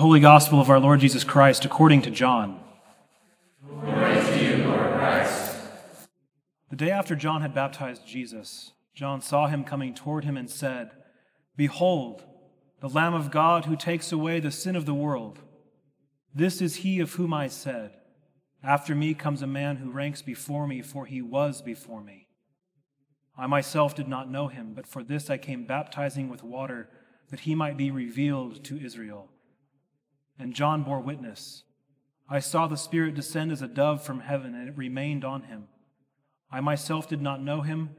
Holy Gospel of our Lord Jesus Christ according to John. Glory to you, Lord Christ. The day after John had baptized Jesus, John saw him coming toward him and said, Behold, the Lamb of God who takes away the sin of the world. This is he of whom I said, After me comes a man who ranks before me, for he was before me. I myself did not know him, but for this I came baptizing with water, that he might be revealed to Israel. And John bore witness. I saw the Spirit descend as a dove from heaven, and it remained on him. I myself did not know him,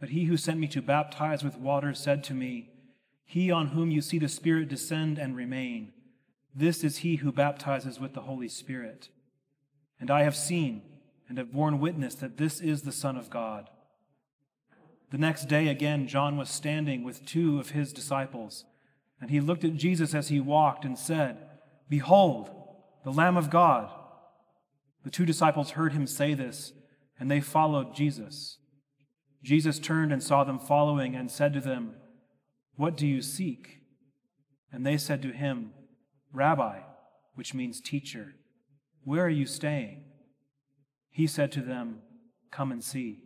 but he who sent me to baptize with water said to me, He on whom you see the Spirit descend and remain, this is he who baptizes with the Holy Spirit. And I have seen and have borne witness that this is the Son of God. The next day again, John was standing with two of his disciples, and he looked at Jesus as he walked and said, Behold, the Lamb of God. The two disciples heard him say this, and they followed Jesus. Jesus turned and saw them following and said to them, What do you seek? And they said to him, Rabbi, which means teacher, where are you staying? He said to them, Come and see.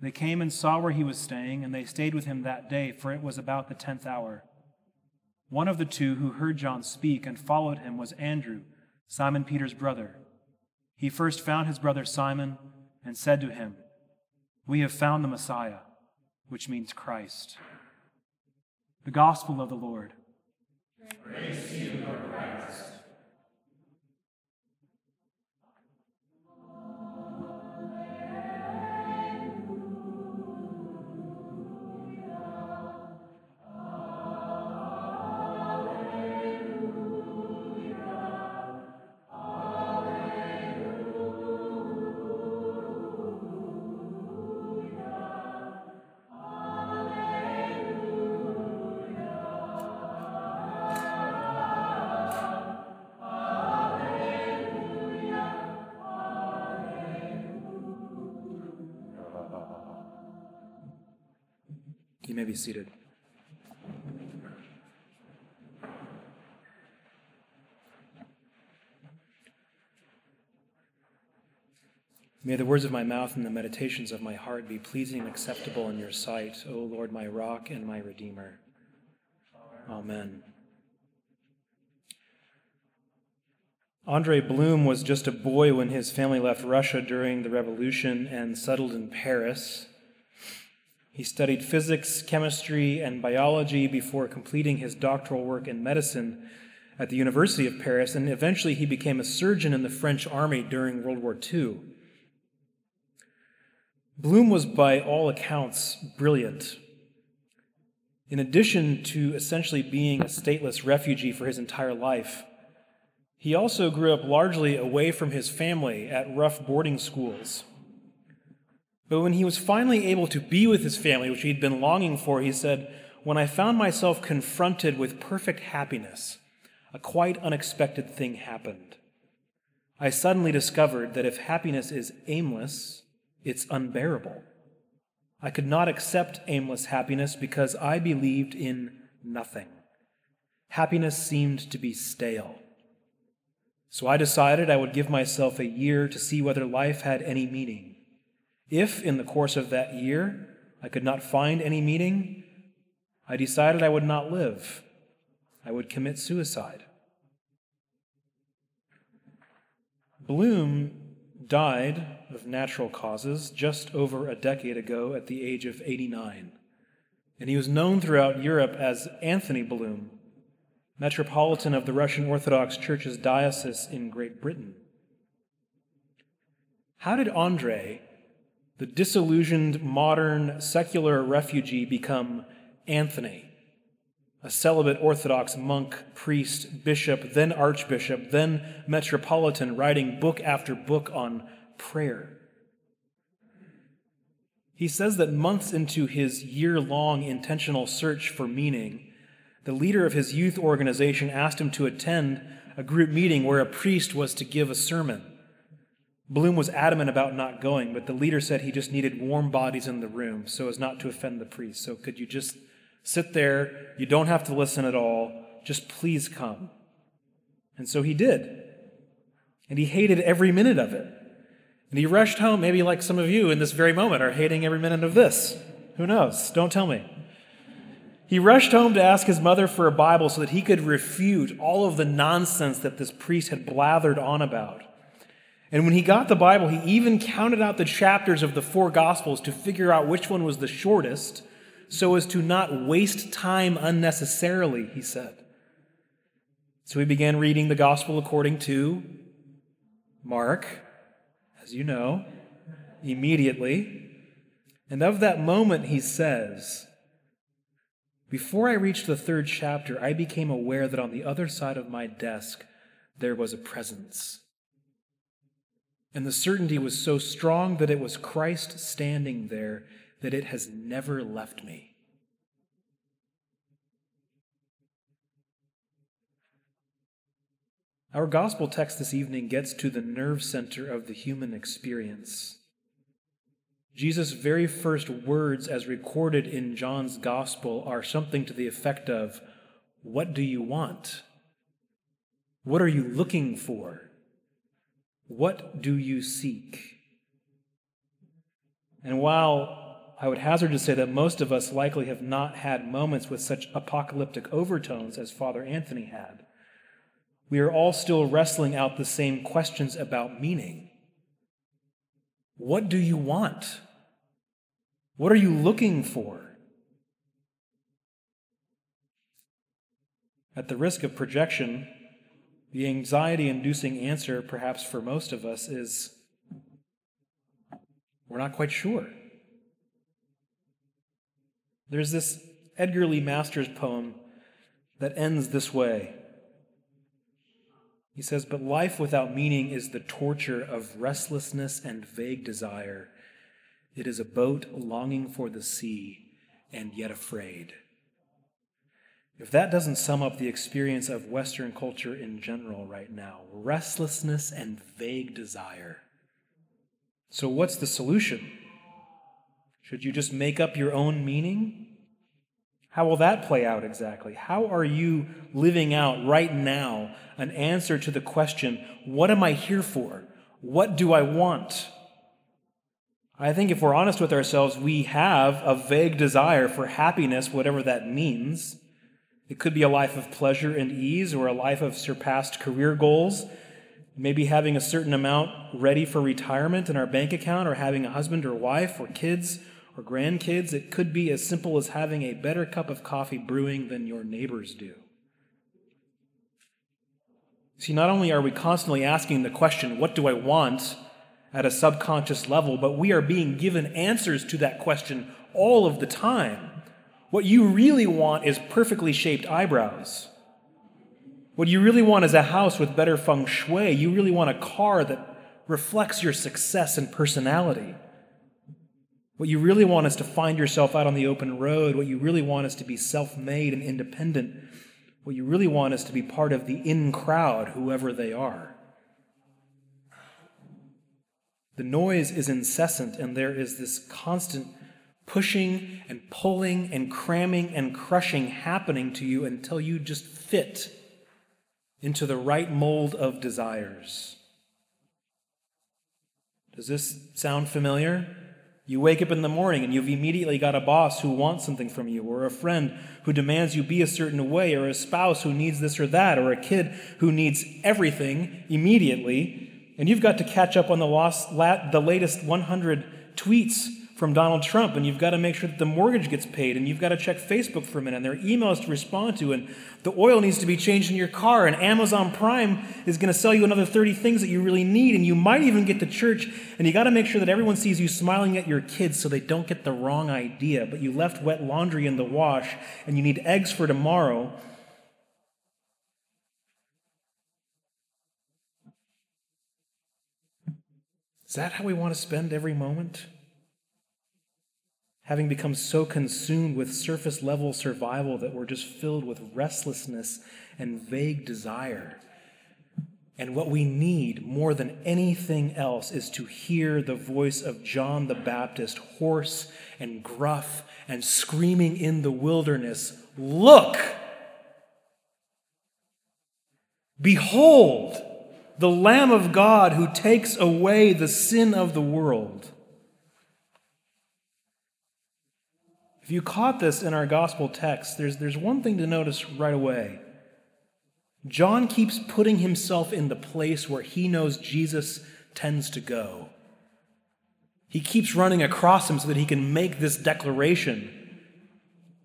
They came and saw where he was staying, and they stayed with him that day, for it was about the tenth hour. One of the two who heard John speak and followed him was Andrew, Simon Peter's brother. He first found his brother Simon and said to him, We have found the Messiah, which means Christ. The Gospel of the Lord. Praise You may be seated. May the words of my mouth and the meditations of my heart be pleasing and acceptable in your sight, O Lord, my rock and my redeemer. Amen. Andre Bloom was just a boy when his family left Russia during the revolution and settled in Paris. He studied physics, chemistry, and biology before completing his doctoral work in medicine at the University of Paris, and eventually he became a surgeon in the French army during World War II. Bloom was, by all accounts, brilliant. In addition to essentially being a stateless refugee for his entire life, he also grew up largely away from his family at rough boarding schools. But when he was finally able to be with his family, which he'd been longing for, he said, When I found myself confronted with perfect happiness, a quite unexpected thing happened. I suddenly discovered that if happiness is aimless, it's unbearable. I could not accept aimless happiness because I believed in nothing. Happiness seemed to be stale. So I decided I would give myself a year to see whether life had any meaning. If, in the course of that year, I could not find any meaning, I decided I would not live. I would commit suicide. Bloom died of natural causes just over a decade ago at the age of 89, and he was known throughout Europe as Anthony Bloom, metropolitan of the Russian Orthodox Church's diocese in Great Britain. How did Andre, the disillusioned modern secular refugee, become Anthony? a celibate Orthodox monk, priest, bishop, then archbishop, then metropolitan, writing book after book on prayer. He says that months into his year long intentional search for meaning, the leader of his youth organization asked him to attend a group meeting where a priest was to give a sermon. Bloom was adamant about not going, but the leader said he just needed warm bodies in the room so as not to offend the priest. So, could you just Sit there. You don't have to listen at all. Just please come. And so he did. And he hated every minute of it. And he rushed home, maybe like some of you in this very moment are hating every minute of this. Who knows? Don't tell me. He rushed home to ask his mother for a Bible so that he could refute all of the nonsense that this priest had blathered on about. And when he got the Bible, he even counted out the chapters of the four Gospels to figure out which one was the shortest so as to not waste time unnecessarily, he said. So he began reading the Gospel according to Mark, as you know, immediately. And of that moment, he says, Before I reached the third chapter, I became aware that on the other side of my desk there was a presence. And the certainty was so strong that it was Christ standing there that it has never left me. Our gospel text this evening gets to the nerve center of the human experience. Jesus' very first words, as recorded in John's gospel, are something to the effect of, What do you want? What are you looking for? What do you seek? And while I would hazard to say that most of us likely have not had moments with such apocalyptic overtones as Father Anthony had. We are all still wrestling out the same questions about meaning. What do you want? What are you looking for? At the risk of projection, the anxiety inducing answer, perhaps for most of us, is we're not quite sure. There's this Edgar Lee Masters poem that ends this way. He says, But life without meaning is the torture of restlessness and vague desire. It is a boat longing for the sea and yet afraid. If that doesn't sum up the experience of Western culture in general right now, restlessness and vague desire. So, what's the solution? Should you just make up your own meaning? How will that play out exactly? How are you living out right now an answer to the question, What am I here for? What do I want? I think if we're honest with ourselves, we have a vague desire for happiness, whatever that means. It could be a life of pleasure and ease or a life of surpassed career goals. Maybe having a certain amount ready for retirement in our bank account or having a husband or wife or kids or grandkids, it could be as simple as having a better cup of coffee brewing than your neighbors do. See, not only are we constantly asking the question, What do I want? at a subconscious level, but we are being given answers to that question all of the time. What you really want is perfectly shaped eyebrows. What you really want is a house with better feng shui. You really want a car that reflects your success and personality. What you really want is to find yourself out on the open road. What you really want is to be self made and independent. What you really want is to be part of the in crowd, whoever they are. The noise is incessant, and there is this constant pushing and pulling and cramming and crushing happening to you until you just fit into the right mold of desires. Does this sound familiar? You wake up in the morning and you've immediately got a boss who wants something from you, or a friend who demands you be a certain way, or a spouse who needs this or that, or a kid who needs everything immediately. And you've got to catch up on the, lost, the latest 100 tweets from Donald Trump, and you've got to make sure that the mortgage gets paid, and you've got to check Facebook for a minute, and there are emails to respond to, and the oil needs to be changed in your car, and Amazon Prime is going to sell you another 30 things that you really need, and you might even get to church, and you got to make sure that everyone sees you smiling at your kids so they don't get the wrong idea, but you left wet laundry in the wash, and you need eggs for tomorrow. Is that how we want to spend every moment? Having become so consumed with surface level survival that we're just filled with restlessness and vague desire. And what we need more than anything else is to hear the voice of John the Baptist, hoarse and gruff and screaming in the wilderness Look! Behold, the Lamb of God who takes away the sin of the world. If you caught this in our gospel text, there's, there's one thing to notice right away. John keeps putting himself in the place where he knows Jesus tends to go. He keeps running across him so that he can make this declaration.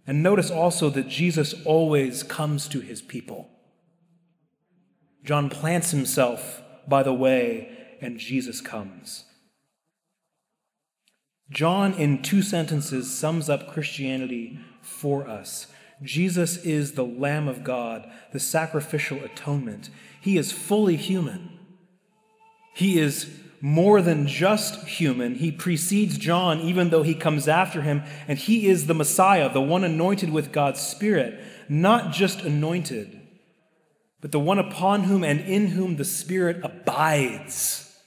And notice also that Jesus always comes to his people. John plants himself by the way, and Jesus comes. John, in two sentences, sums up Christianity for us. Jesus is the Lamb of God, the sacrificial atonement. He is fully human. He is more than just human. He precedes John, even though he comes after him, and he is the Messiah, the one anointed with God's Spirit, not just anointed, but the one upon whom and in whom the Spirit abides,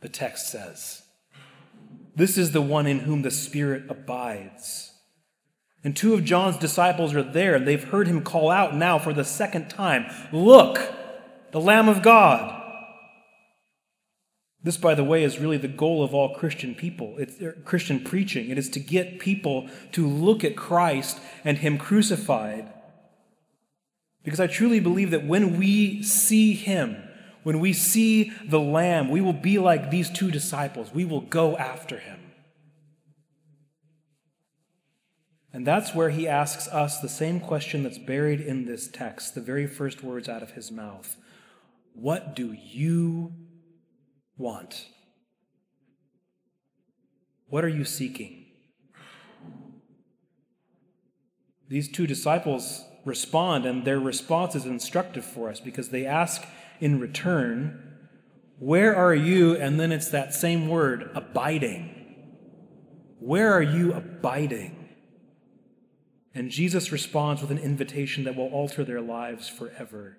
the text says. This is the one in whom the Spirit abides. And two of John's disciples are there, and they've heard him call out now for the second time Look, the Lamb of God. This, by the way, is really the goal of all Christian people. It's er, Christian preaching. It is to get people to look at Christ and Him crucified. Because I truly believe that when we see Him, when we see the Lamb, we will be like these two disciples. We will go after Him. And that's where He asks us the same question that's buried in this text, the very first words out of His mouth What do you want? What are you seeking? These two disciples respond, and their response is instructive for us because they ask in return, Where are you? And then it's that same word, abiding. Where are you abiding? And Jesus responds with an invitation that will alter their lives forever.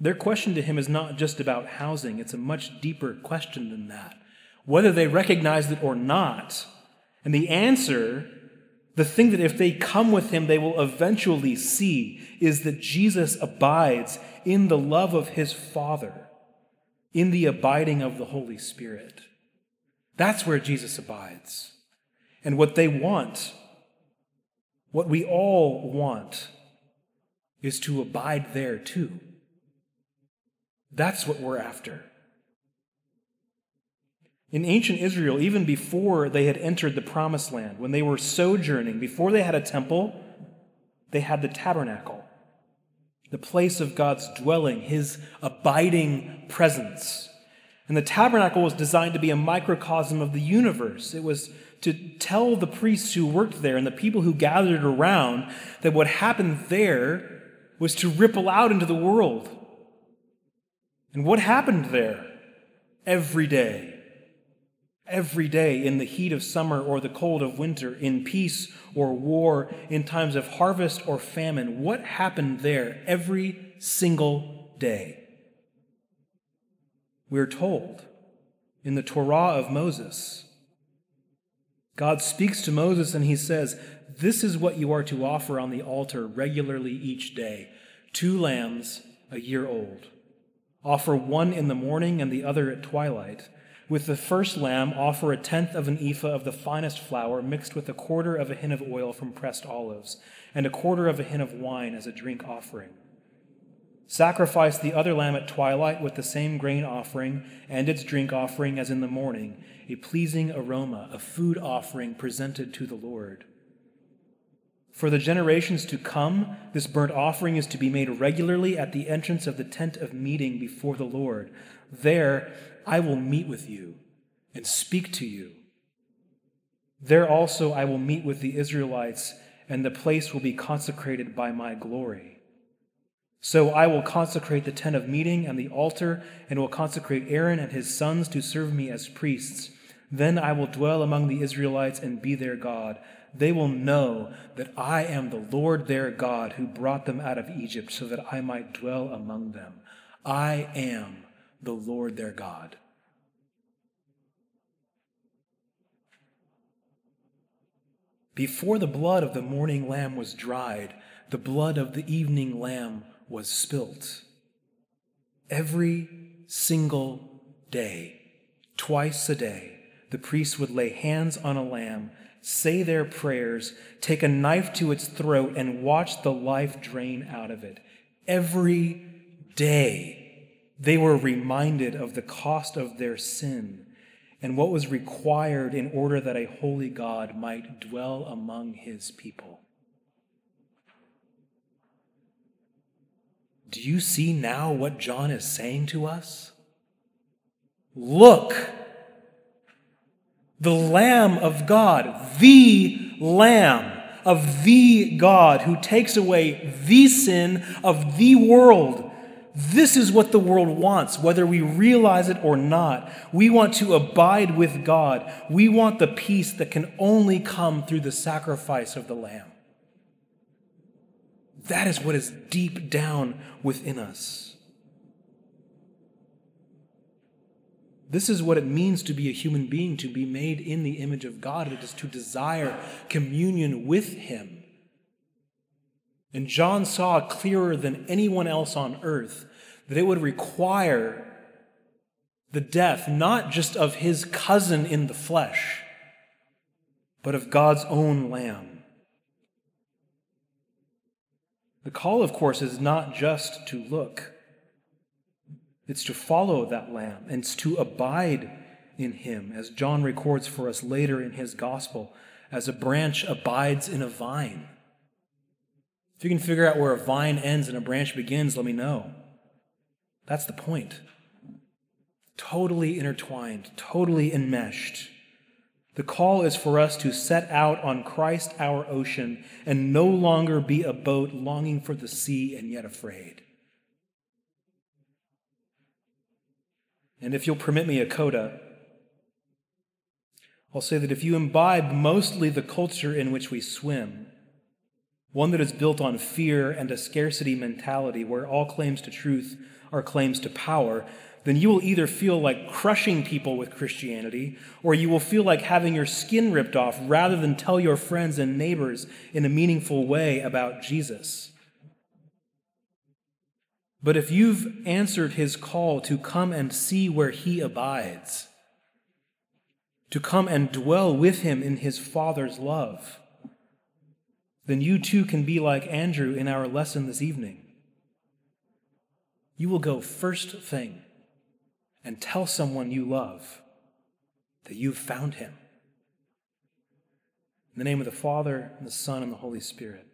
Their question to him is not just about housing, it's a much deeper question than that. Whether they recognize it or not. And the answer, the thing that if they come with him, they will eventually see, is that Jesus abides in the love of his Father, in the abiding of the Holy Spirit. That's where Jesus abides. And what they want, what we all want, is to abide there too. That's what we're after. In ancient Israel, even before they had entered the promised land, when they were sojourning, before they had a temple, they had the tabernacle, the place of God's dwelling, his abiding presence. And the tabernacle was designed to be a microcosm of the universe. It was to tell the priests who worked there and the people who gathered around that what happened there was to ripple out into the world and what happened there? Every day. Every day in the heat of summer or the cold of winter, in peace or war, in times of harvest or famine. What happened there every single day? We're told in the Torah of Moses. God speaks to Moses and he says, This is what you are to offer on the altar regularly each day two lambs a year old. Offer one in the morning and the other at twilight. With the first lamb, offer a tenth of an ephah of the finest flour mixed with a quarter of a hin of oil from pressed olives, and a quarter of a hin of wine as a drink offering. Sacrifice the other lamb at twilight with the same grain offering and its drink offering as in the morning, a pleasing aroma, a food offering presented to the Lord. For the generations to come, this burnt offering is to be made regularly at the entrance of the tent of meeting before the Lord. There I will meet with you and speak to you. There also I will meet with the Israelites, and the place will be consecrated by my glory. So I will consecrate the tent of meeting and the altar, and will consecrate Aaron and his sons to serve me as priests. Then I will dwell among the Israelites and be their God they will know that I am the Lord their God who brought them out of Egypt so that I might dwell among them. I am the Lord their God. Before the blood of the morning lamb was dried, the blood of the evening lamb was spilt. Every single day, twice a day, the priest would lay hands on a lamb, say their prayers, take a knife to its throat, and watch the life drain out of it. Every day, they were reminded of the cost of their sin and what was required in order that a holy God might dwell among his people. Do you see now what John is saying to us? Look, the Lamb of God, the Lamb of the God who takes away the sin of the world. This is what the world wants, whether we realize it or not. We want to abide with God. We want the peace that can only come through the sacrifice of the Lamb. That is what is deep down within us. This is what it means to be a human being, to be made in the image of God. It is to desire communion with Him. And John saw clearer than anyone else on earth that it would require the death not just of his cousin in the flesh, but of God's own lamb. The call, of course, is not just to look, it's to follow that lamb and it's to abide in him, as John records for us later in his gospel, as a branch abides in a vine. If you can figure out where a vine ends and a branch begins, let me know. That's the point. Totally intertwined, totally enmeshed. The call is for us to set out on Christ our ocean and no longer be a boat longing for the sea and yet afraid. And if you'll permit me a coda, I'll say that if you imbibe mostly the culture in which we swim, one that is built on fear and a scarcity mentality where all claims to truth are claims to power, then you will either feel like crushing people with Christianity, or you will feel like having your skin ripped off rather than tell your friends and neighbors in a meaningful way about Jesus. But if you've answered his call to come and see where he abides, to come and dwell with him in his Father's love, then you too can be like Andrew in our lesson this evening. You will go first thing and tell someone you love that you've found him. In the name of the Father, and the Son, and the Holy Spirit.